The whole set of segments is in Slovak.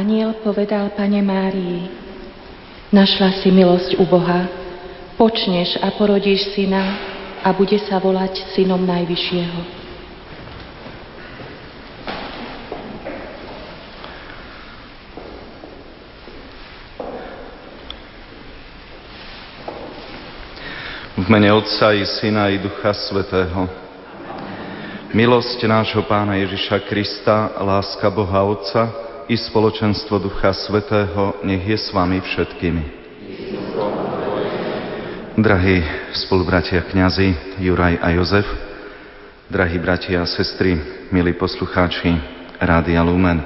Aniel povedal Pane Márii, našla si milosť u Boha, počneš a porodíš syna a bude sa volať synom Najvyššieho. mene Otca i Syna i Ducha Svetého. Milosť nášho Pána Ježiša Krista, láska Boha Otca i spoločenstvo Ducha Svetého nech je s vami všetkými. Drahí spolubratia kňazi Juraj a Jozef, drahí bratia a sestry, milí poslucháči Rádia Lumen,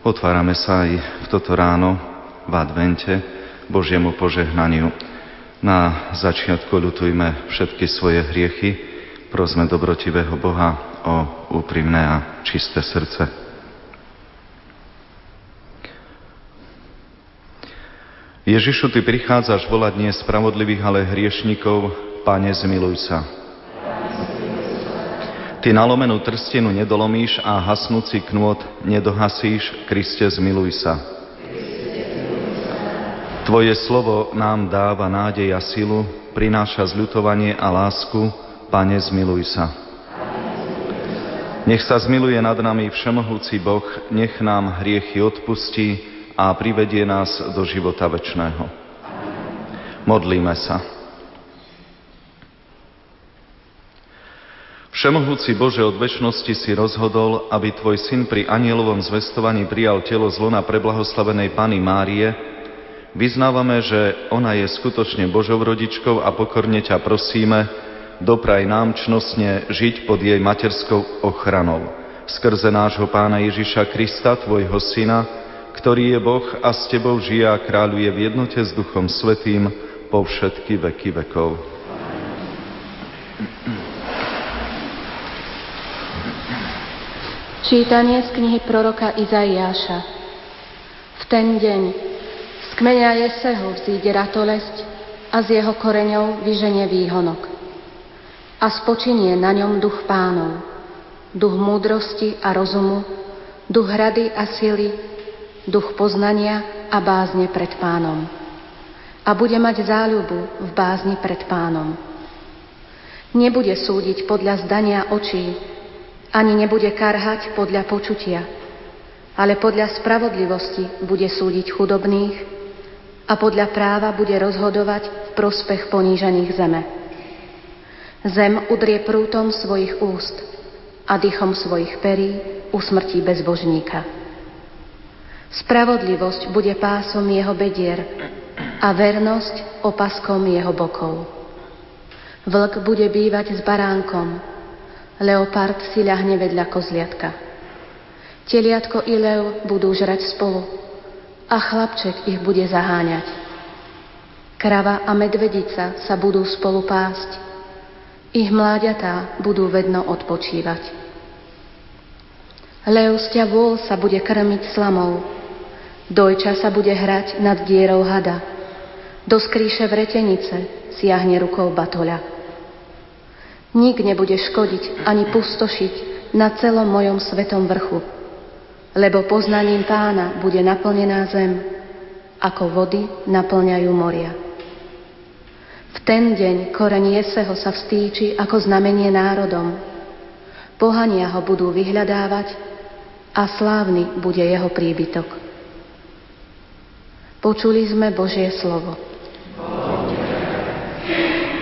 otvárame sa aj v toto ráno v advente Božiemu požehnaniu na začiatku ľutujme všetky svoje hriechy, prosme dobrotivého Boha o úprimné a čisté srdce. Ježišu, Ty prichádzaš volať nie spravodlivých, ale hriešnikov, Pane, zmiluj sa. Ty nalomenú trstenu nedolomíš a hasnúci knôt nedohasíš, Kriste, zmiluj sa. Tvoje slovo nám dáva nádej a silu, prináša zľutovanie a lásku. Pane, zmiluj sa. Nech sa zmiluje nad nami Všemohúci Boh, nech nám hriechy odpustí a privedie nás do života večného. Modlíme sa. Všemohúci Bože, od väčšnosti si rozhodol, aby Tvoj syn pri anielovom zvestovaní prijal telo zlona preblahoslavenej Pany Márie, Vyznávame, že ona je skutočne Božou rodičkou a pokorne ťa prosíme, dopraj nám čnostne žiť pod jej materskou ochranou. Skrze nášho pána Ježiša Krista, tvojho syna, ktorý je Boh a s tebou žije a kráľuje v jednote s Duchom Svetým po všetky veky vekov. Čítanie z knihy proroka Izaiáša. V ten deň z kmeňa Jeseho vzíde ratolesť a z jeho koreňov vyženie výhonok. A spočinie na ňom duch pánov, duch múdrosti a rozumu, duch hrady a sily, duch poznania a bázne pred pánom. A bude mať záľubu v bázni pred pánom. Nebude súdiť podľa zdania očí, ani nebude karhať podľa počutia, ale podľa spravodlivosti bude súdiť chudobných a podľa práva bude rozhodovať v prospech ponížených zeme. Zem udrie prútom svojich úst a dychom svojich perí usmrtí bezbožníka. Spravodlivosť bude pásom jeho bedier a vernosť opaskom jeho bokov. Vlk bude bývať s baránkom, leopard si ľahne vedľa kozliatka. Teliatko i lev budú žrať spolu, a chlapček ich bude zaháňať. Krava a medvedica sa budú spolu pásť. Ich mláďatá budú vedno odpočívať. Leustia vôl sa bude krmiť slamou. Dojča sa bude hrať nad dierou hada. Do skrýše vretenice siahne rukou batoľa. Nik nebude škodiť ani pustošiť na celom mojom svetom vrchu, lebo poznaním pána bude naplnená zem, ako vody naplňajú moria. V ten deň koreň Jeseho sa vstýči ako znamenie národom. Pohania ho budú vyhľadávať a slávny bude jeho príbytok. Počuli sme Božie slovo.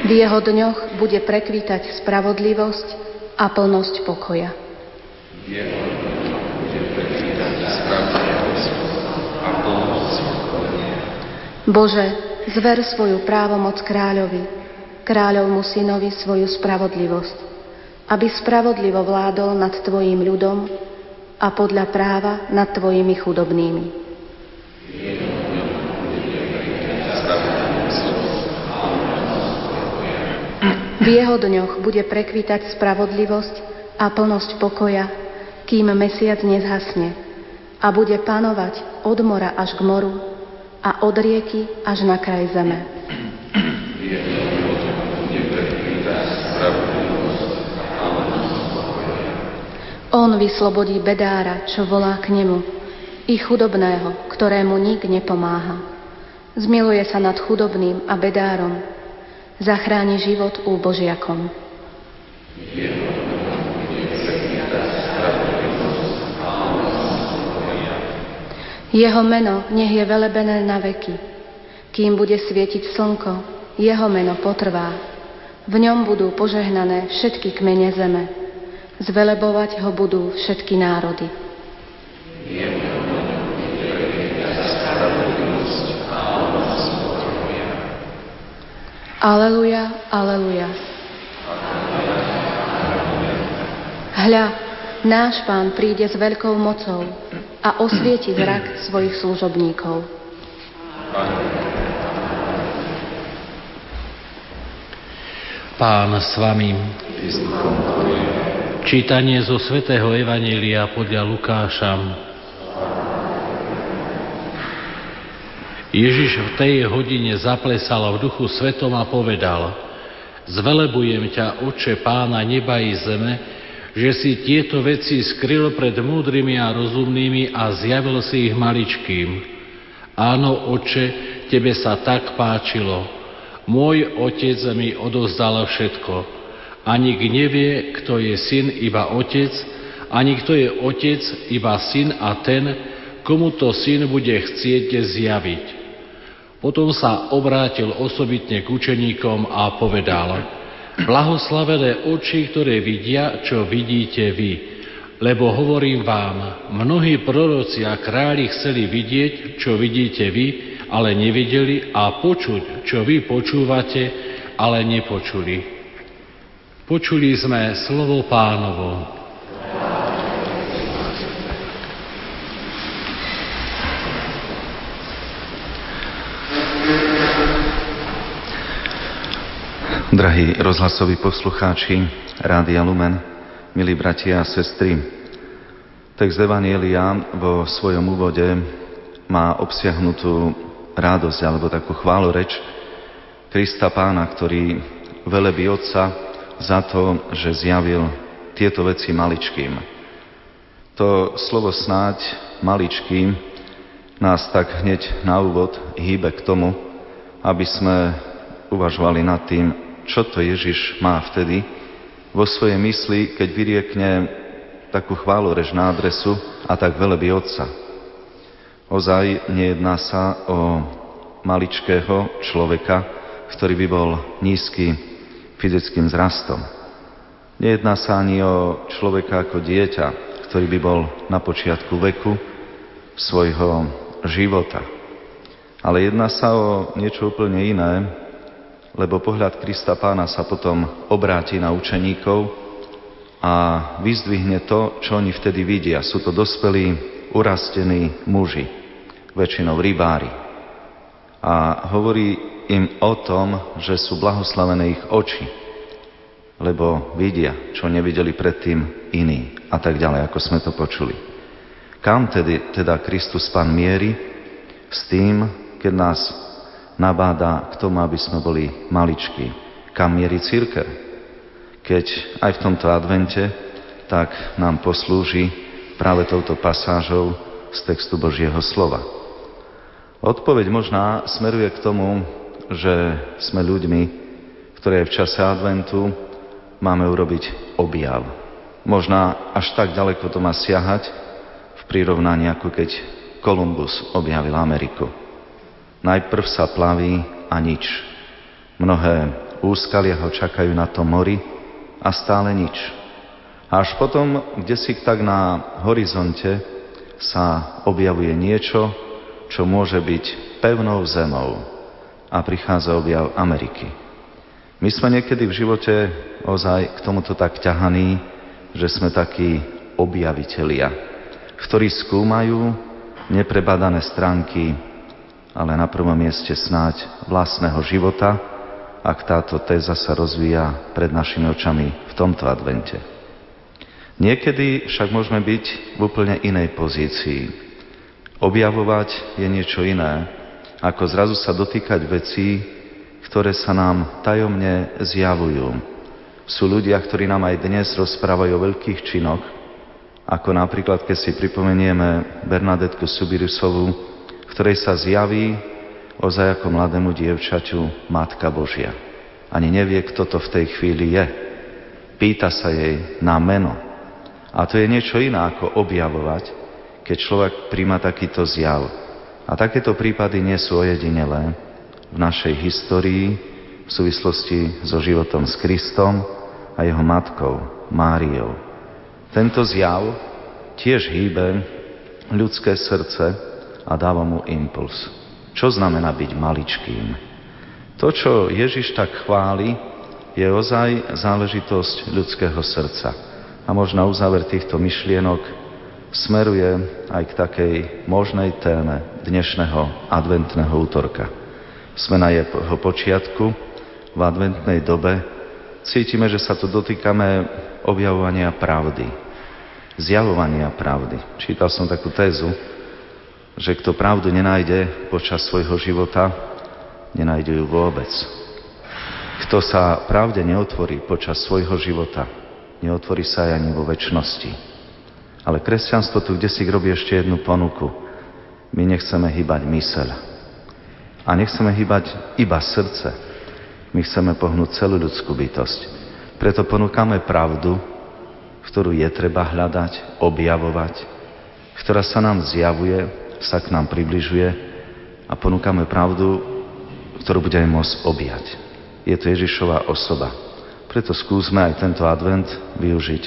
V jeho dňoch bude prekvítať spravodlivosť a plnosť pokoja. Bože, zver svoju právomoc kráľovi, kráľovmu synovi svoju spravodlivosť, aby spravodlivo vládol nad Tvojim ľudom a podľa práva nad Tvojimi chudobnými. V jeho dňoch bude prekvitať spravodlivosť a plnosť pokoja, kým mesiac nezhasne a bude panovať od mora až k moru a od rieky až na kraj zeme. On vyslobodí bedára, čo volá k nemu, i chudobného, ktorému nik nepomáha. Zmiluje sa nad chudobným a bedárom, zachráni život úbožiakom. Jeho meno nech je velebené na veky. Kým bude svietiť slnko, jeho meno potrvá. V ňom budú požehnané všetky kmene zeme. Zvelebovať ho budú všetky národy. Aleluja, aleluja. Hľa, náš pán príde s veľkou mocou a osvieti zrak svojich služobníkov. Pán s vami. Čítanie zo svätého Evanília podľa Lukáša. Ježiš v tej hodine zaplesal v duchu svetom a povedal Zvelebujem ťa, oče pána neba i zeme, že si tieto veci skryl pred múdrymi a rozumnými a zjavil si ich maličkým. Áno, oče, tebe sa tak páčilo. Môj otec mi odozdal všetko. Ani nevie, kto je syn, iba otec, ani kto je otec, iba syn a ten, komu to syn bude chcieť zjaviť. Potom sa obrátil osobitne k učeníkom a povedal, blahoslavené oči, ktoré vidia, čo vidíte vy. Lebo hovorím vám, mnohí proroci a králi chceli vidieť, čo vidíte vy, ale nevideli a počuť, čo vy počúvate, ale nepočuli. Počuli sme slovo pánovo. Drahí rozhlasoví poslucháči Rádia Lumen, milí bratia a sestry, text Evanielia vo svojom úvode má obsiahnutú radosť alebo takú chválu reč Krista Pána, ktorý velebí Otca za to, že zjavil tieto veci maličkým. To slovo snáď maličkým nás tak hneď na úvod hýbe k tomu, aby sme uvažovali nad tým, čo to Ježiš má vtedy vo svojej mysli, keď vyriekne takú chválu rež na adresu a tak velebí Otca. Ozaj nejedná sa o maličkého človeka, ktorý by bol nízky fyzickým zrastom. Nejedná sa ani o človeka ako dieťa, ktorý by bol na počiatku veku svojho života. Ale jedná sa o niečo úplne iné, lebo pohľad Krista pána sa potom obráti na učeníkov a vyzdvihne to, čo oni vtedy vidia. Sú to dospelí, urastení muži, väčšinou rybári. A hovorí im o tom, že sú blahoslavené ich oči, lebo vidia, čo nevideli predtým iní a tak ďalej, ako sme to počuli. Kam tedy, teda Kristus Pán mierí? S tým, keď nás nabáda k tomu, aby sme boli maličkí. Kam mierí církev? Keď aj v tomto advente, tak nám poslúži práve touto pasážou z textu Božieho slova. Odpoveď možná smeruje k tomu, že sme ľuďmi, ktoré v čase adventu máme urobiť objav. Možná až tak ďaleko to má siahať v prirovnaní, ako keď Kolumbus objavil Ameriku. Najprv sa plaví a nič. Mnohé úskalia ho čakajú na tom mori a stále nič. Až potom, kde si tak na horizonte, sa objavuje niečo, čo môže byť pevnou zemou. A prichádza objav Ameriky. My sme niekedy v živote ozaj k tomuto tak ťahaní, že sme takí objavitelia, ktorí skúmajú neprebadané stránky ale na prvom mieste snáď vlastného života, ak táto téza sa rozvíja pred našimi očami v tomto advente. Niekedy však môžeme byť v úplne inej pozícii. Objavovať je niečo iné, ako zrazu sa dotýkať vecí, ktoré sa nám tajomne zjavujú. Sú ľudia, ktorí nám aj dnes rozprávajú o veľkých činoch, Ako napríklad, keď si pripomenieme Bernadetku Subirusovú, v ktorej sa zjaví ozaj ako mladému dievčaťu Matka Božia. Ani nevie, kto to v tej chvíli je. Pýta sa jej na meno. A to je niečo iné ako objavovať, keď človek príjma takýto zjav. A takéto prípady nie sú ojedinelé v našej histórii v súvislosti so životom s Kristom a jeho matkou Máriou. Tento zjav tiež hýbe ľudské srdce a dáva mu impuls. Čo znamená byť maličkým? To, čo Ježiš tak chváli, je ozaj záležitosť ľudského srdca. A možno uzáver týchto myšlienok smeruje aj k takej možnej téme dnešného adventného útorka. Sme na jeho počiatku, v adventnej dobe, cítime, že sa tu dotýkame objavovania pravdy, zjavovania pravdy. Čítal som takú tézu, že kto pravdu nenájde počas svojho života, nenájde ju vôbec. Kto sa pravde neotvorí počas svojho života, neotvorí sa aj ani vo väčšnosti. Ale kresťanstvo tu kde si robí ešte jednu ponuku. My nechceme hýbať myseľ. A nechceme hýbať iba srdce. My chceme pohnúť celú ľudskú bytosť. Preto ponúkame pravdu, ktorú je treba hľadať, objavovať, ktorá sa nám zjavuje, sa k nám približuje a ponúkame pravdu, ktorú budeme môcť objať. Je to Ježišová osoba. Preto skúsme aj tento advent využiť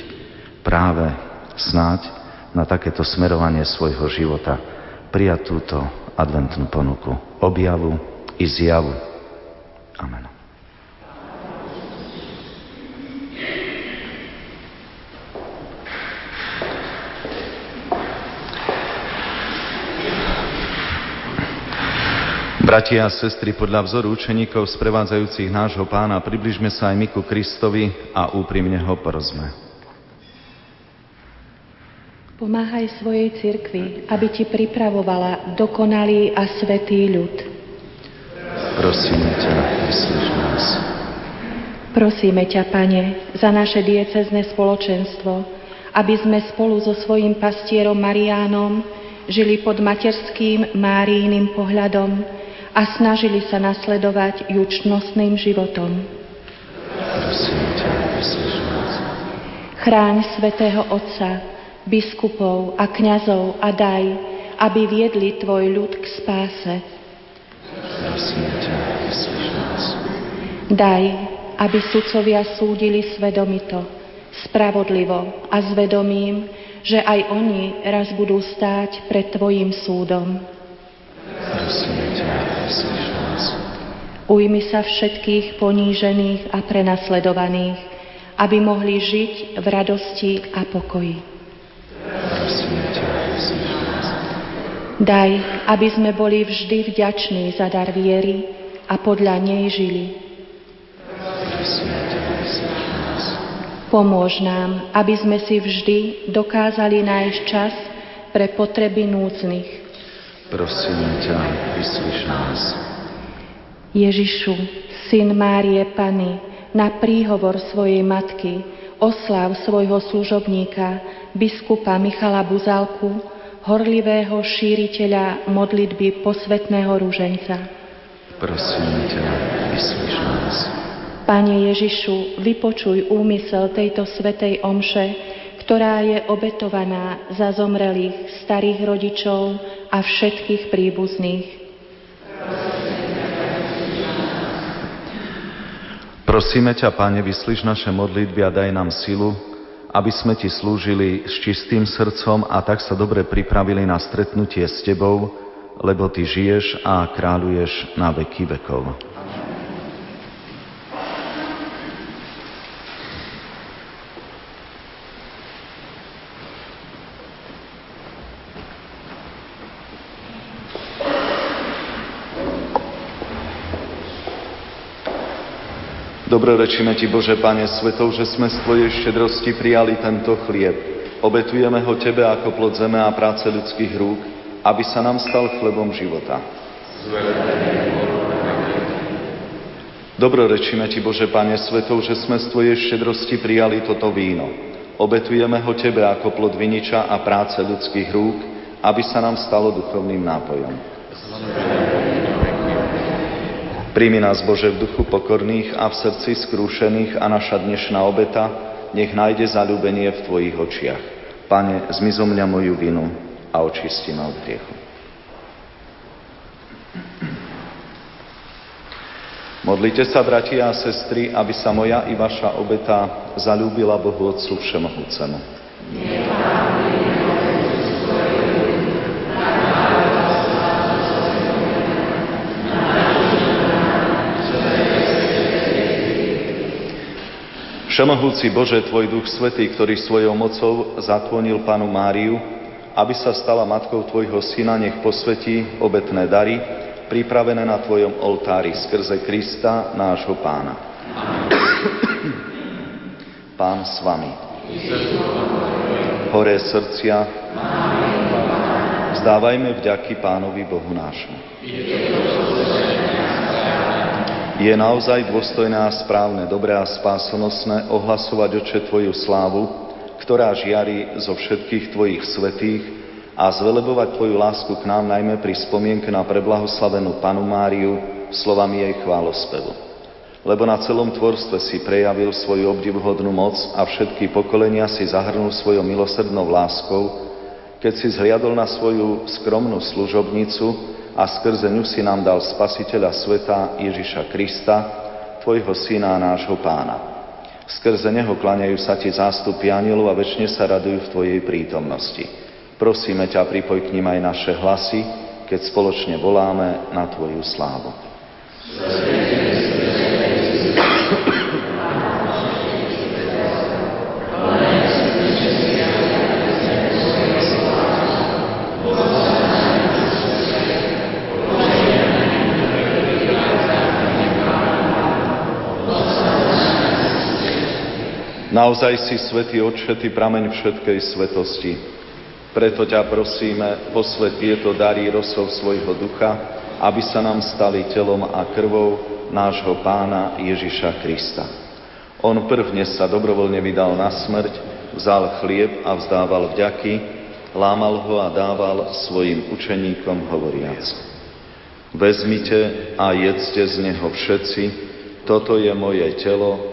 práve snáď na takéto smerovanie svojho života prijať túto adventnú ponuku objavu i zjavu. Amen. Bratia a sestry, podľa vzoru učeníkov sprevádzajúcich nášho pána, približme sa aj my ku Kristovi a úprimne ho prosme. Pomáhaj svojej cirkvi, aby ti pripravovala dokonalý a svetý ľud. Prosíme ťa, vyslíš nás. Prosíme ťa, Pane, za naše diecezne spoločenstvo, aby sme spolu so svojím pastierom Mariánom žili pod materským Márijným pohľadom a snažili sa nasledovať jučnostným životom. Ťa. Chráň svetého Otca, biskupov a kňazov a daj, aby viedli tvoj ľud k spáse. Daj, aby sudcovia súdili svedomito, spravodlivo a zvedomím, že aj oni raz budú stáť pred Tvojim súdom. Ujmi sa všetkých ponížených a prenasledovaných, aby mohli žiť v radosti a pokoji. Daj, aby sme boli vždy vďační za dar viery a podľa nej žili. Pomôž nám, aby sme si vždy dokázali nájsť čas pre potreby núdznych. Prosím ťa, vyslíš nás. Ježišu, syn Márie Pany, na príhovor svojej matky, oslav svojho služobníka, biskupa Michala Buzalku, horlivého šíriteľa modlitby posvetného rúženca. Prosím ťa, vyslíš nás. Pane Ježišu, vypočuj úmysel tejto svetej omše, ktorá je obetovaná za zomrelých starých rodičov a všetkých príbuzných. Prosíme ťa, Pane, vyslíš naše modlitby a daj nám silu, aby sme Ti slúžili s čistým srdcom a tak sa dobre pripravili na stretnutie s Tebou, lebo Ty žiješ a kráľuješ na veky vekov. Dobrorečíme Ti, Bože, Pane Svetov, že sme z Tvojej štedrosti prijali tento chlieb. Obetujeme ho Tebe ako plod zeme a práce ľudských rúk, aby sa nám stal chlebom života. Dobrorečíme Ti, Bože, Pane Svetov, že sme z Tvojej štedrosti prijali toto víno. Obetujeme ho Tebe ako plod viniča a práce ľudských rúk, aby sa nám stalo duchovným nápojom. Príjmi nás, Bože, v duchu pokorných a v srdci skrúšených a naša dnešná obeta nech nájde zalúbenie v Tvojich očiach. Pane, zmizo mňa moju vinu a očisti ma od hriechu. Modlite sa, bratia a sestry, aby sa moja i vaša obeta zalúbila Bohu Otcu Všemohúcemu. Všemohúci Bože, Tvoj Duch Svetý, ktorý svojou mocou zatvonil Panu Máriu, aby sa stala matkou Tvojho Syna, nech posvetí obetné dary, pripravené na Tvojom oltári skrze Krista, nášho Pána. Pán s Vami. Hore srdcia. Vzdávajme vďaky Pánovi Bohu nášmu. Je naozaj dôstojné a správne, dobré a spásonosné ohlasovať oče Tvoju slávu, ktorá žiari zo všetkých Tvojich svetých, a zvelebovať Tvoju lásku k nám najmä pri spomienke na preblahoslavenú Panu Máriu slovami jej chválospevu. Lebo na celom tvorstve si prejavil svoju obdivhodnú moc a všetky pokolenia si zahrnul svojou milosrdnou láskou, keď si zhliadol na svoju skromnú služobnicu a skrze ňu si nám dal spasiteľa sveta Ježiša Krista, Tvojho syna a nášho pána. Skrze neho klaňajú sa ti zástupy anielov a väčšine sa radujú v Tvojej prítomnosti. Prosíme ťa, pripoj k ním aj naše hlasy, keď spoločne voláme na Tvoju slávu. Naozaj si svetý Otče, prameň všetkej svetosti. Preto ťa prosíme, posvet tieto dary rosov svojho ducha, aby sa nám stali telom a krvou nášho pána Ježiša Krista. On prvne sa dobrovoľne vydal na smrť, vzal chlieb a vzdával vďaky, lámal ho a dával svojim učeníkom hovoriac. Vezmite a jedzte z neho všetci, toto je moje telo,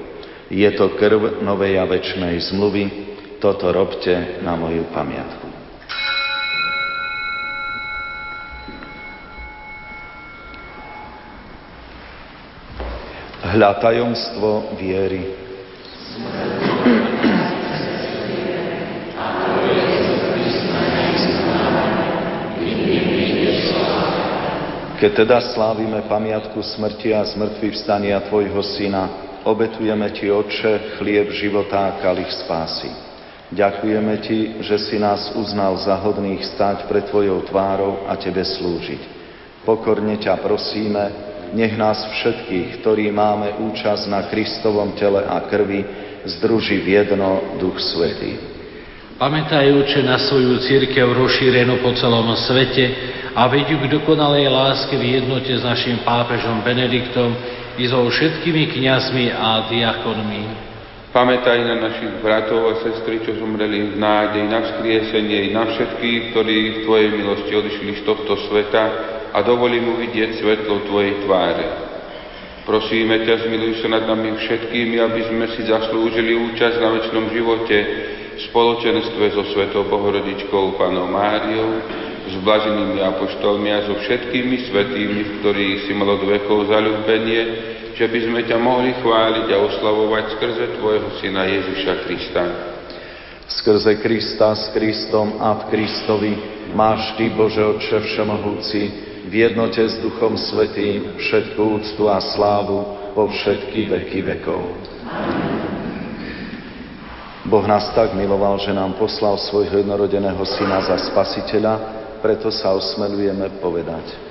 Je to krv novej a večnej zmluvy, toto robte na moju pamiatku. Hľa tajomstvo viery. Keď teda slávime pamiatku smrti a zmrtvý vstania Tvojho Syna, obetujeme Ti, Otče, chlieb života a kalich spásy. Ďakujeme Ti, že si nás uznal za hodných stať pred Tvojou tvárou a Tebe slúžiť. Pokorne ťa prosíme, nech nás všetkých, ktorí máme účasť na Kristovom tele a krvi, združí v jedno Duch Svetý. Pamätajúče na svoju církev rozšírenú po celom svete a vedú k dokonalej láske v jednote s našim pápežom Benediktom i so všetkými kňazmi a diakonmi. Pamätaj na našich bratov a sestry, čo zomreli v nádej na vzkriesenie, na všetkých, ktorí v Tvojej milosti odišli z tohto sveta a dovolí mu vidieť svetlo Tvojej tváre. Prosíme ťa, zmiluj sa nad nami všetkými, aby sme si zaslúžili účasť na väčšnom živote v spoločenstve so Svetou Bohorodičkou Panou Máriou, s blaženými apoštolmi a so všetkými svetými, v ktorých si mal od vekov zalúbenie, že by sme ťa mohli chváliť a oslavovať skrze Tvojho Syna Ježiša Krista. Skrze Krista, s Kristom a v Kristovi máš Ty, Bože Otče Všemohúci, v jednote s Duchom Svetým všetku úctu a slávu po všetky veky vekov. Boh nás tak miloval, že nám poslal svojho jednorodeného syna za spasiteľa, preto sa osmelujeme povedať.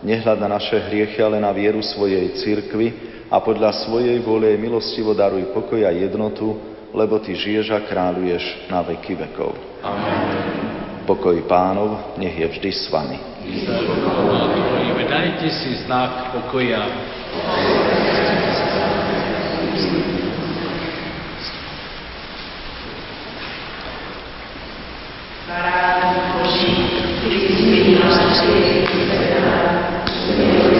Nehľad na naše hriechy, ale na vieru svojej cirkvi a podľa svojej vôle milostivo daruj pokoj a jednotu, lebo Ty žiješ a kráľuješ na veky vekov. Amen. Pokoj pánov, nech je vždy s vami. Dajte si znak pokoja. Amen.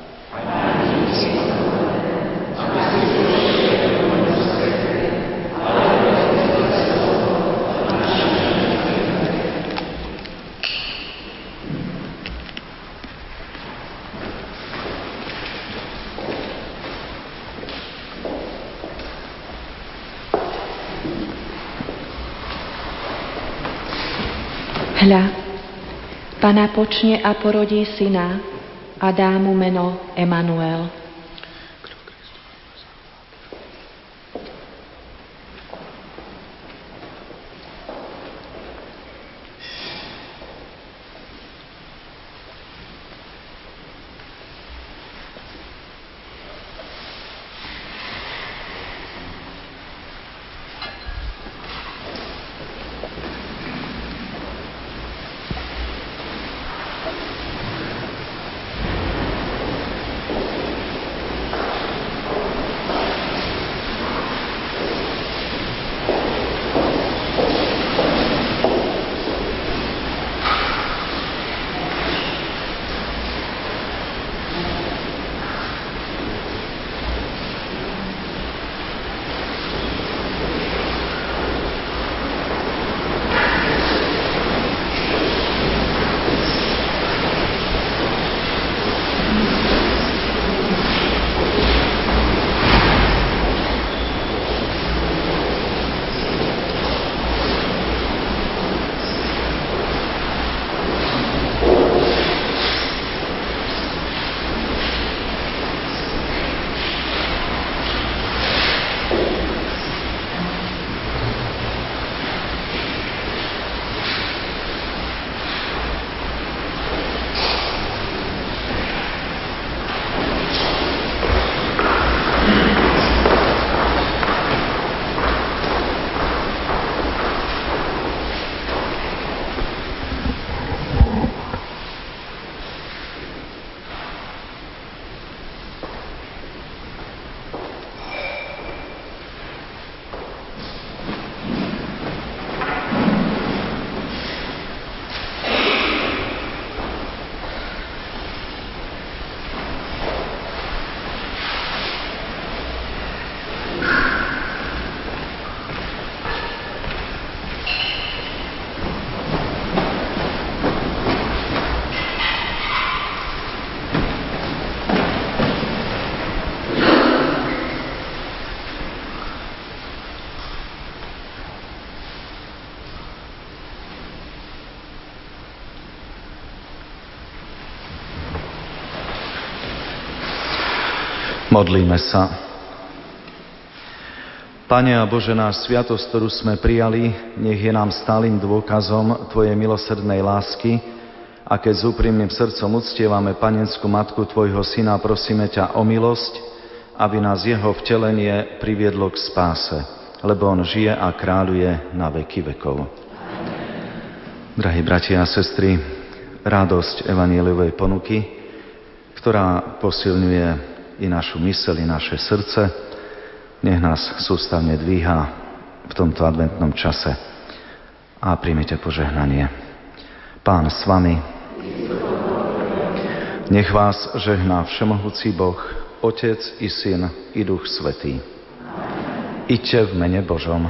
Hľa, Pana počne a porodí syna a dá mu meno Emanuel. Modlíme sa. Pane a Bože, náš sviatosť, ktorú sme prijali, nech je nám stálym dôkazom Tvojej milosrdnej lásky a keď s úprimným srdcom uctievame Panenskú Matku Tvojho Syna, prosíme ťa o milosť, aby nás jeho vtelenie priviedlo k spáse, lebo On žije a kráľuje na veky vekov. Drahí bratia a sestry, radosť Evanieliovej ponuky, ktorá posilňuje i našu mysel, i naše srdce. Nech nás sústavne dvíha v tomto adventnom čase a príjmite požehnanie. Pán s vami, nech vás žehná Všemohúci Boh, Otec i Syn i Duch Svetý. Iďte v mene Božom.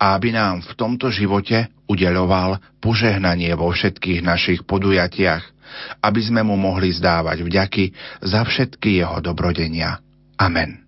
a aby nám v tomto živote udeľoval požehnanie vo všetkých našich podujatiach, aby sme mu mohli zdávať vďaky za všetky jeho dobrodenia. Amen.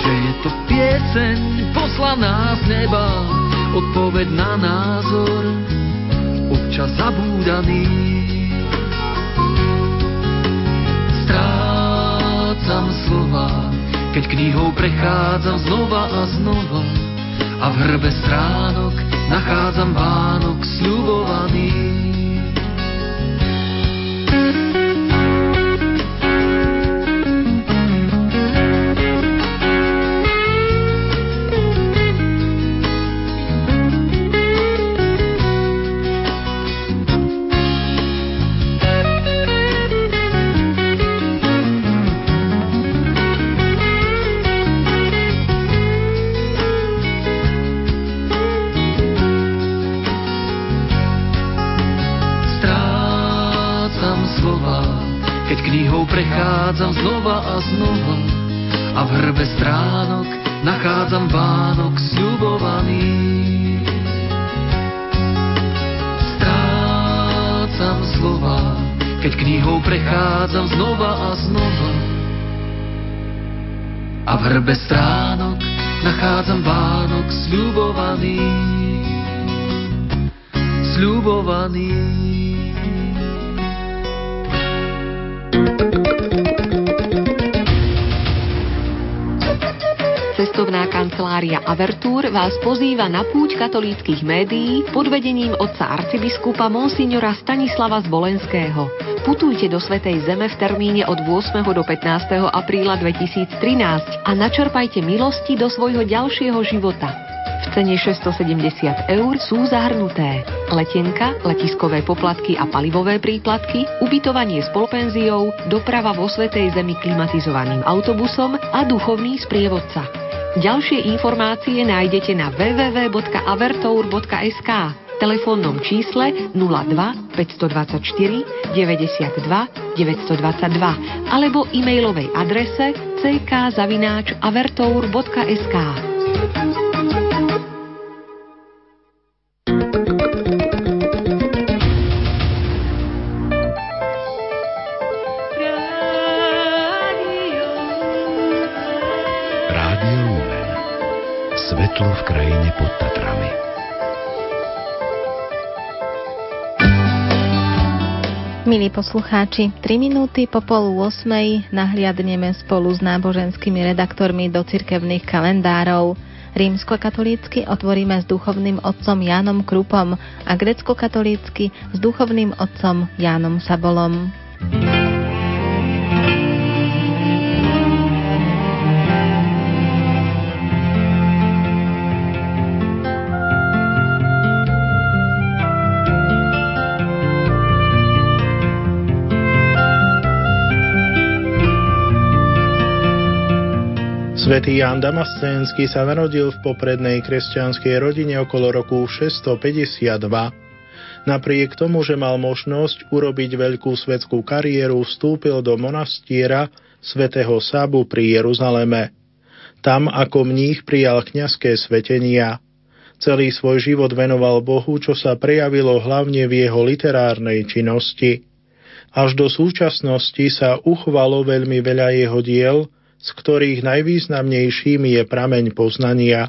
že je to pieseň poslaná z neba, odpoveď na názor, občas zabúdaný. Strácam slova, keď knihou prechádzam znova a znova a v hrbe stránok nachádzam Vánok sľubovaný. Znova a v hrbe stránok nachádzam Vánok sľubovaný. Strácam slova, keď knihou prechádzam znova a znova a v hrbe stránok nachádzam Vánok sľubovaný. Sľubovaný. Cestovná kancelária Avertúr vás pozýva na púť katolíckých médií pod vedením otca arcibiskupa Monsignora Stanislava Zvolenského. Putujte do Svetej Zeme v termíne od 8. do 15. apríla 2013 a načerpajte milosti do svojho ďalšieho života. V cene 670 eur sú zahrnuté letenka, letiskové poplatky a palivové príplatky, ubytovanie s polpenziou, doprava vo Svetej Zemi klimatizovaným autobusom a duchovný sprievodca. Ďalšie informácie nájdete na www.avertour.sk telefónnom čísle 02 524 92 922 alebo e-mailovej adrese ck.avertour.sk. svetlo v krajine pod Tatrami. Milí poslucháči, 3 minúty po polu 8 nahliadneme spolu s náboženskými redaktormi do cirkevných kalendárov. Rímsko-katolícky otvoríme s duchovným otcom Jánom Krupom a grecko-katolícky s duchovným otcom Jánom Sabolom. Svetý Ján Damascénsky sa narodil v poprednej kresťanskej rodine okolo roku 652. Napriek tomu, že mal možnosť urobiť veľkú svetskú kariéru, vstúpil do monastiera svätého Sabu pri Jeruzaleme. Tam ako mních prijal kňazské svetenia. Celý svoj život venoval Bohu, čo sa prejavilo hlavne v jeho literárnej činnosti. Až do súčasnosti sa uchvalo veľmi veľa jeho diel, z ktorých najvýznamnejším je prameň poznania.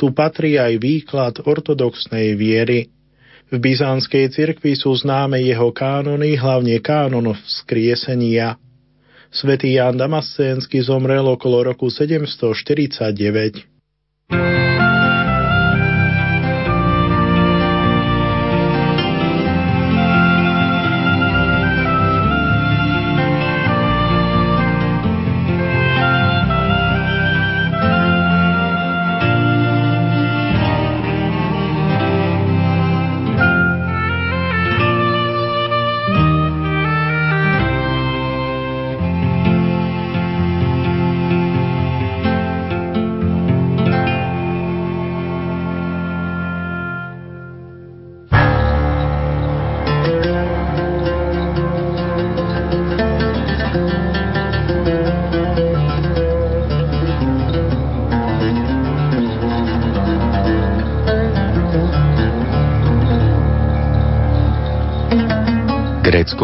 Tu patrí aj výklad ortodoxnej viery. V byzantskej cirkvi sú známe jeho kánony, hlavne kánon vzkriesenia. Svetý Ján Damascénsky zomrel okolo roku 749.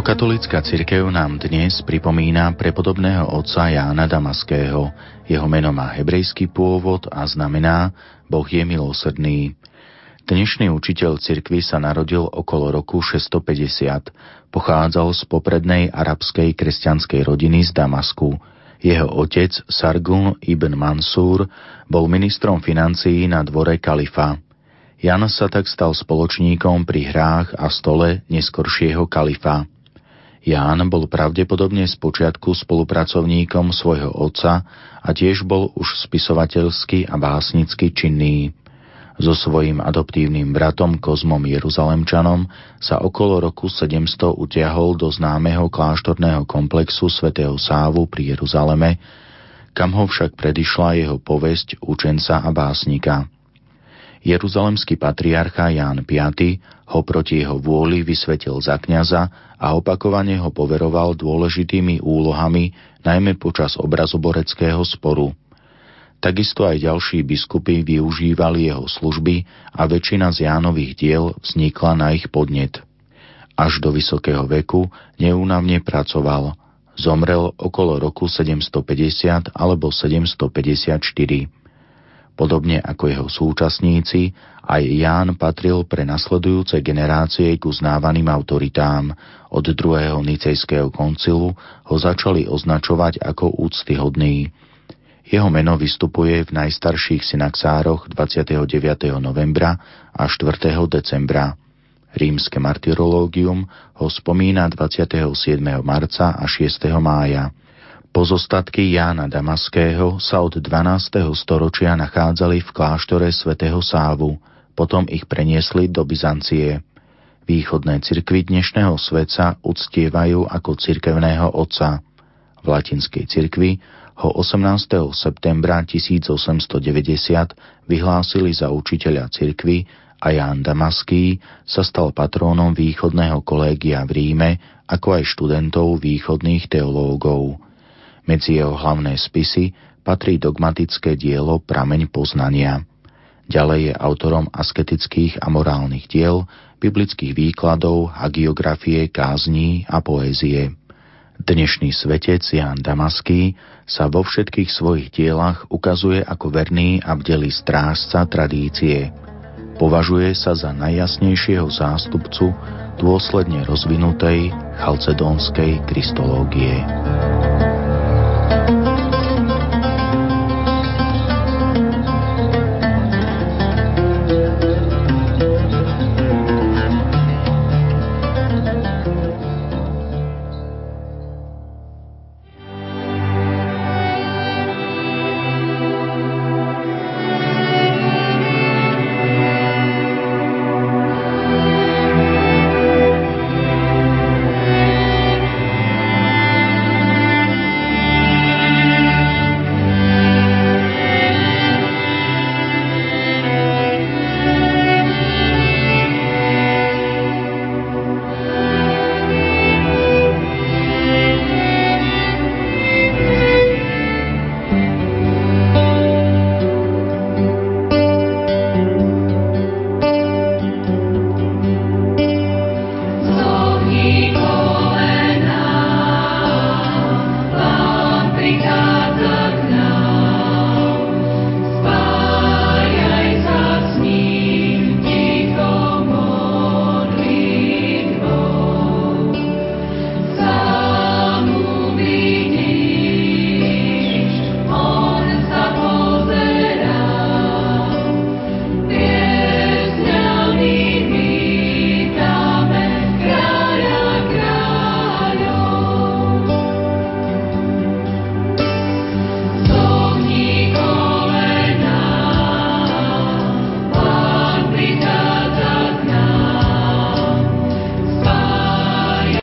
Grécko-katolická cirkev nám dnes pripomína prepodobného otca Jána Damaského. Jeho meno má hebrejský pôvod a znamená Boh je milosrdný. Dnešný učiteľ cirkvy sa narodil okolo roku 650. Pochádzal z poprednej arabskej kresťanskej rodiny z Damasku. Jeho otec Sargun ibn Mansur bol ministrom financií na dvore kalifa. Jan sa tak stal spoločníkom pri hrách a stole neskoršieho kalifa. Ján bol pravdepodobne z počiatku spolupracovníkom svojho otca a tiež bol už spisovateľsky a básnicky činný. So svojím adoptívnym bratom Kozmom Jeruzalemčanom sa okolo roku 700 utiahol do známeho kláštorného komplexu svätého Sávu pri Jeruzaleme, kam ho však predišla jeho povesť učenca a básnika. Jeruzalemský patriarcha Ján V ho proti jeho vôli vysvetil za kňaza a opakovane ho poveroval dôležitými úlohami najmä počas obrazoboreckého sporu – Takisto aj ďalší biskupy využívali jeho služby a väčšina z Jánových diel vznikla na ich podnet. Až do vysokého veku neúnavne pracoval. Zomrel okolo roku 750 alebo 754. Podobne ako jeho súčasníci, aj Ján patril pre nasledujúce generácie k uznávaným autoritám. Od druhého nicejského koncilu ho začali označovať ako úctyhodný. Jeho meno vystupuje v najstarších synaxároch 29. novembra a 4. decembra. Rímske martyrológium ho spomína 27. marca a 6. mája. Pozostatky Jána Damaského sa od 12. storočia nachádzali v kláštore svätého Sávu, potom ich preniesli do Byzancie. Východné cirkvy dnešného sveta uctievajú ako cirkevného otca. V latinskej cirkvi ho 18. septembra 1890 vyhlásili za učiteľa cirkvy a Ján Damaský sa stal patrónom východného kolégia v Ríme ako aj študentov východných teológov. Medzi jeho hlavné spisy patrí dogmatické dielo Prameň poznania. Ďalej je autorom asketických a morálnych diel, biblických výkladov, hagiografie, kázní a poézie. Dnešný svetec Ján Damaský sa vo všetkých svojich dielach ukazuje ako verný a bdelý strážca tradície. Považuje sa za najjasnejšieho zástupcu dôsledne rozvinutej chalcedónskej kristológie.